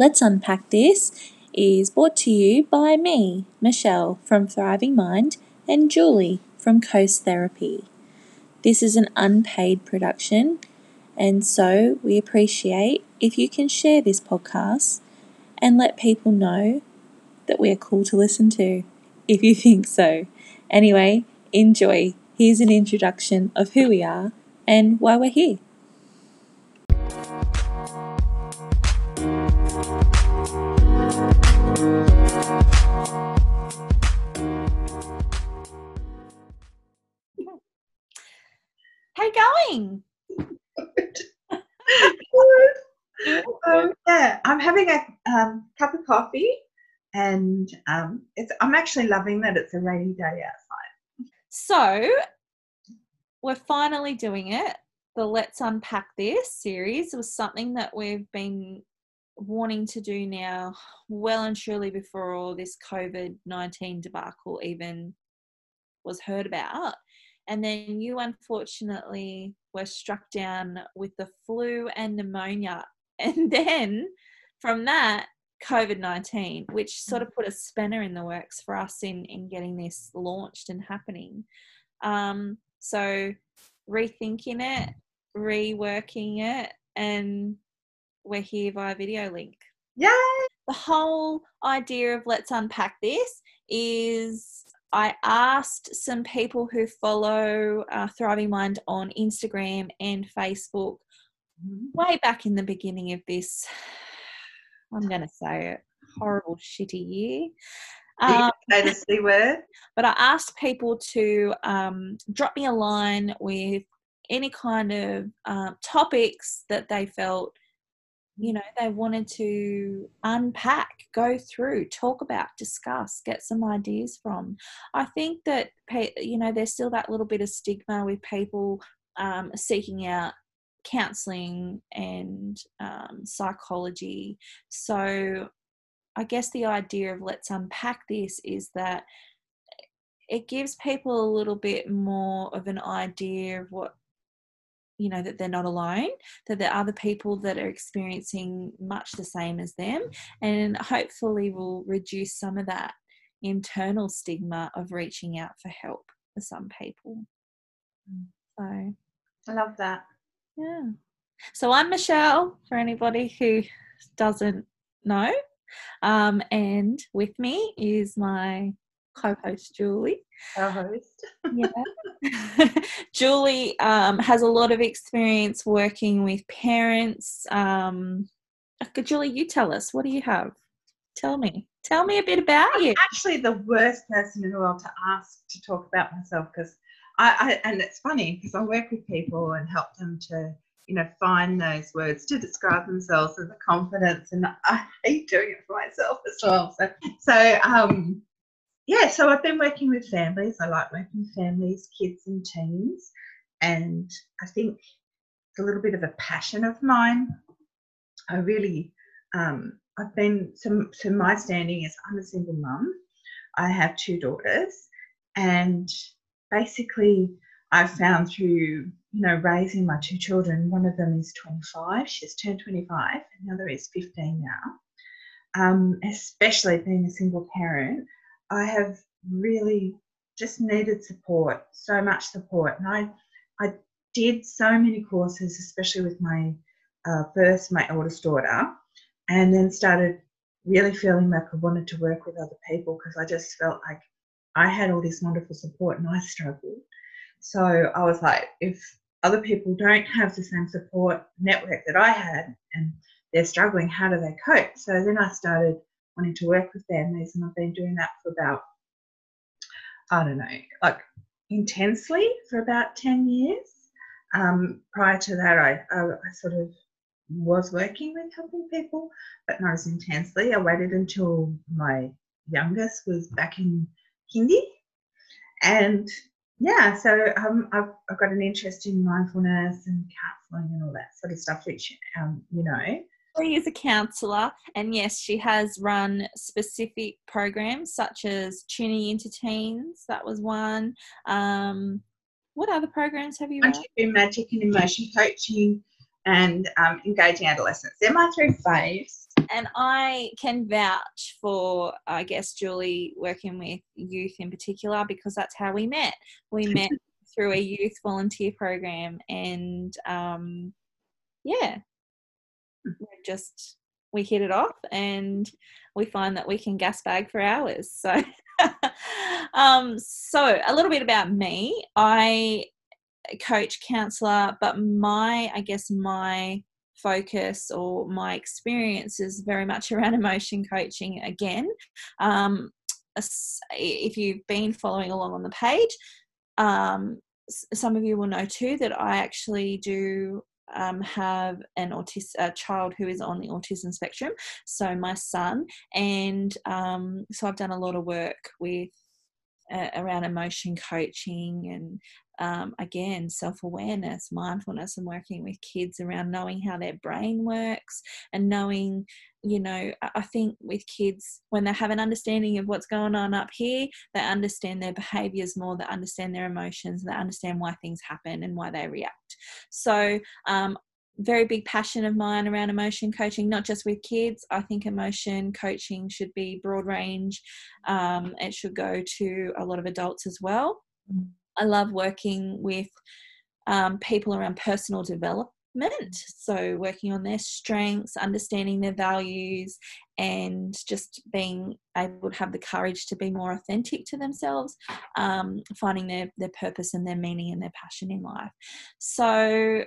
Let's Unpack This is brought to you by me, Michelle from Thriving Mind, and Julie from Coast Therapy. This is an unpaid production, and so we appreciate if you can share this podcast and let people know that we are cool to listen to, if you think so. Anyway, enjoy. Here's an introduction of who we are and why we're here. You going? um, yeah, I'm having a um, cup of coffee, and um, it's. I'm actually loving that it's a rainy day outside. So, we're finally doing it. The Let's Unpack This series was something that we've been wanting to do now, well and truly before all this COVID 19 debacle even was heard about. And then you unfortunately were struck down with the flu and pneumonia. And then from that, COVID 19, which sort of put a spanner in the works for us in, in getting this launched and happening. Um, so, rethinking it, reworking it, and we're here via video link. Yeah. The whole idea of let's unpack this is I asked some people who follow uh, Thriving Mind on Instagram and Facebook mm-hmm. way back in the beginning of this, I'm going to say it, horrible, shitty year. Um, say the C word. But I asked people to um, drop me a line with any kind of uh, topics that they felt you know they wanted to unpack go through talk about discuss get some ideas from. I think that you know there's still that little bit of stigma with people um, seeking out counseling and um, psychology. So i guess the idea of let's unpack this is that it gives people a little bit more of an idea of what you know that they're not alone that there are other people that are experiencing much the same as them and hopefully will reduce some of that internal stigma of reaching out for help for some people. Mm. so i love that. Yeah. So i'm michelle for anybody who doesn't know. Um, and with me is my co-host Julie. Our host. yeah. Julie um, has a lot of experience working with parents. Um, Julie, you tell us. What do you have? Tell me. Tell me a bit about I'm you. Actually, the worst person in the world to ask to talk about myself because I, I and it's funny because I work with people and help them to you know find those words to describe themselves and the confidence and I hate doing it for myself as well. So so um yeah, so I've been working with families. I like working with families, kids, and teens. And I think it's a little bit of a passion of mine. I really, um, I've been, so, so my standing is I'm a single mum. I have two daughters. And basically, I've found through, you know, raising my two children, one of them is 25, she's turned 25, another is 15 now. Um, especially being a single parent, I have really just needed support, so much support. And I, I did so many courses, especially with my uh, first, my oldest daughter, and then started really feeling like I wanted to work with other people because I just felt like I had all this wonderful support and I struggled. So I was like, if other people don't have the same support network that I had and they're struggling, how do they cope? So then I started wanting to work with families, and I've been doing that for about, I don't know, like intensely for about 10 years. Um, prior to that, I, I, I sort of was working with helping people, but not as intensely. I waited until my youngest was back in kindy. And yeah, so um, I've, I've got an interest in mindfulness and counseling and all that sort of stuff, which, um, you know, Lee is a counsellor, and yes, she has run specific programs such as tuning into teens. That was one. Um, what other programs have you run? Magic and emotion coaching and um, engaging adolescents. They're my three faves. and I can vouch for, I guess, Julie working with youth in particular because that's how we met. We met through a youth volunteer program, and um, yeah, we just we hit it off, and we find that we can gas bag for hours. So, um, so a little bit about me. I coach counselor, but my, I guess, my focus or my experience is very much around emotion coaching again. Um, if you've been following along on the page, um, some of you will know too that I actually do um, have an autis- a child who is on the autism spectrum, so my son, and um, so I've done a lot of work with uh, around emotion coaching and um, again self-awareness mindfulness and working with kids around knowing how their brain works and knowing you know i think with kids when they have an understanding of what's going on up here they understand their behaviors more they understand their emotions they understand why things happen and why they react so um, very big passion of mine around emotion coaching, not just with kids. I think emotion coaching should be broad range. Um, it should go to a lot of adults as well. Mm. I love working with um, people around personal development. So, working on their strengths, understanding their values, and just being able to have the courage to be more authentic to themselves, um, finding their, their purpose and their meaning and their passion in life. So,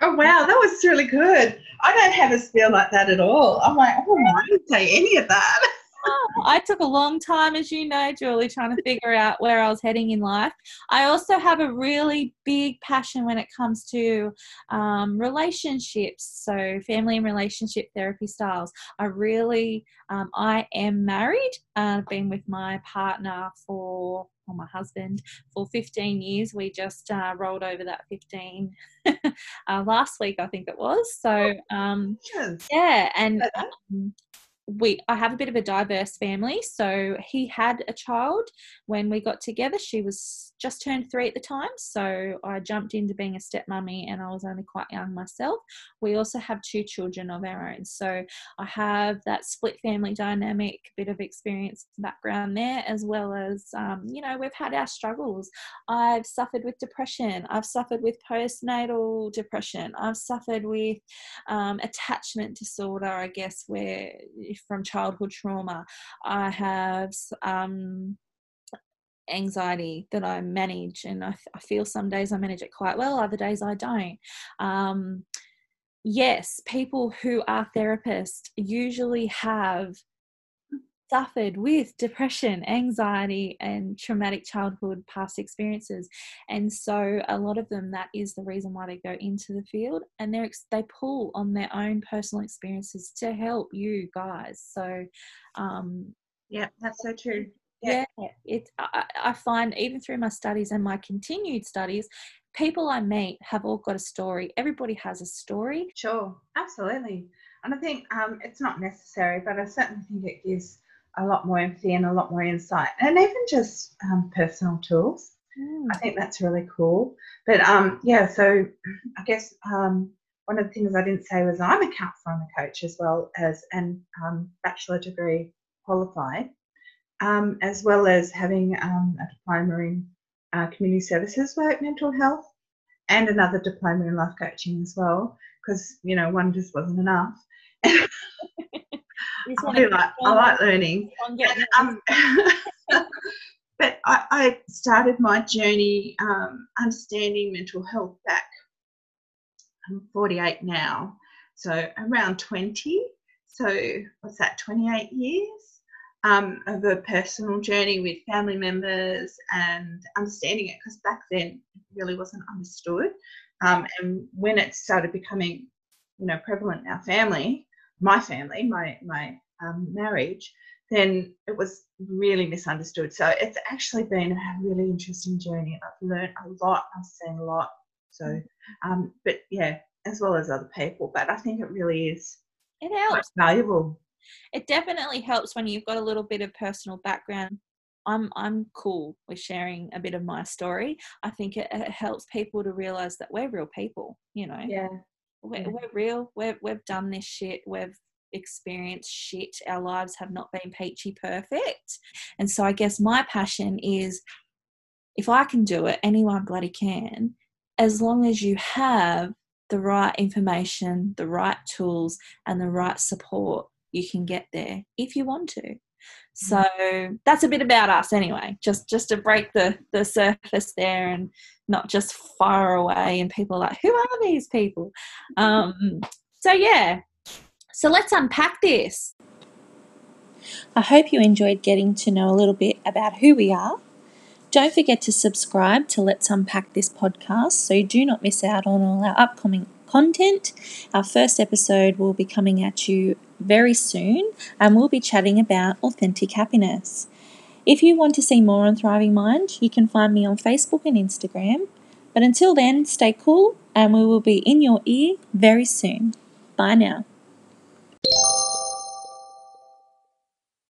Oh wow, that was really good. I don't have a spiel like that at all. I'm like, oh, I didn't say any of that. Oh, I took a long time, as you know, Julie, trying to figure out where I was heading in life. I also have a really big passion when it comes to um, relationships, so family and relationship therapy styles. I really, um, I am married. I've been with my partner for or my husband for 15 years. We just uh, rolled over that 15 uh, last week, I think it was. So, um, yeah, and um, we I have a bit of a diverse family. So he had a child when we got together. She was just turned three at the time. So I jumped into being a stepmummy and I was only quite young myself. We also have two children of our own. So I have that split family dynamic, bit of experience background there, as well as, um, you know, we've had our struggles. I've suffered with depression. I've suffered with postnatal depression. I've suffered with um, attachment disorder, I guess, where from childhood trauma. I have um, anxiety that I manage, and I, I, feel some days I manage it quite well, other days I don't. Um, yes, people who are therapists usually have suffered with depression, anxiety, and traumatic childhood past experiences. And so, a lot of them, that is the reason why they go into the field and they they pull on their own personal experiences to help you guys. So, um, yeah, that's so true. Yeah, yeah it's I, I find even through my studies and my continued studies people i meet have all got a story. Everybody has a story. Sure absolutely. And i think um, it's not necessary but i certainly think it gives a lot more empathy and a lot more insight and even just um, personal tools mm. i think that's really cool but um, yeah so i guess um, one of the things i didn't say was i'm a counselor and a coach as well as an um, bachelor degree qualified um, as well as having um, a diploma in uh, community services work, mental health, and another diploma in life coaching as well, because you know one just wasn't enough. I, like, I like learning. Um, but I, I, started my journey um, understanding mental health back. I'm 48 now, so around 20. So what's that? 28 years um, of a personal journey with family members and understanding it because back then it really wasn't understood. Um, and when it started becoming, you know, prevalent in our family, my family, my my um, marriage, then it was really misunderstood. So it's actually been a really interesting journey. I've learned a lot. I've seen a lot. So, um, but yeah, as well as other people. But I think it really is. It helps. Valuable it definitely helps when you've got a little bit of personal background. I'm I'm cool with sharing a bit of my story. I think it, it helps people to realize that we're real people. You know. Yeah. We're, we're real. We've we've done this shit. We've experienced shit. Our lives have not been peachy perfect. And so I guess my passion is if I can do it, anyone bloody can, as long as you have the right information, the right tools, and the right support, you can get there if you want to. So mm-hmm. that's a bit about us anyway, just just to break the, the surface there and not just far away and people are like, who are these people? Um, so yeah. So let's unpack this. I hope you enjoyed getting to know a little bit about who we are don't forget to subscribe to Let's Unpack This podcast so you do not miss out on all our upcoming content. Our first episode will be coming at you very soon and we'll be chatting about authentic happiness. If you want to see more on Thriving Mind, you can find me on Facebook and Instagram. But until then, stay cool and we will be in your ear very soon. Bye now.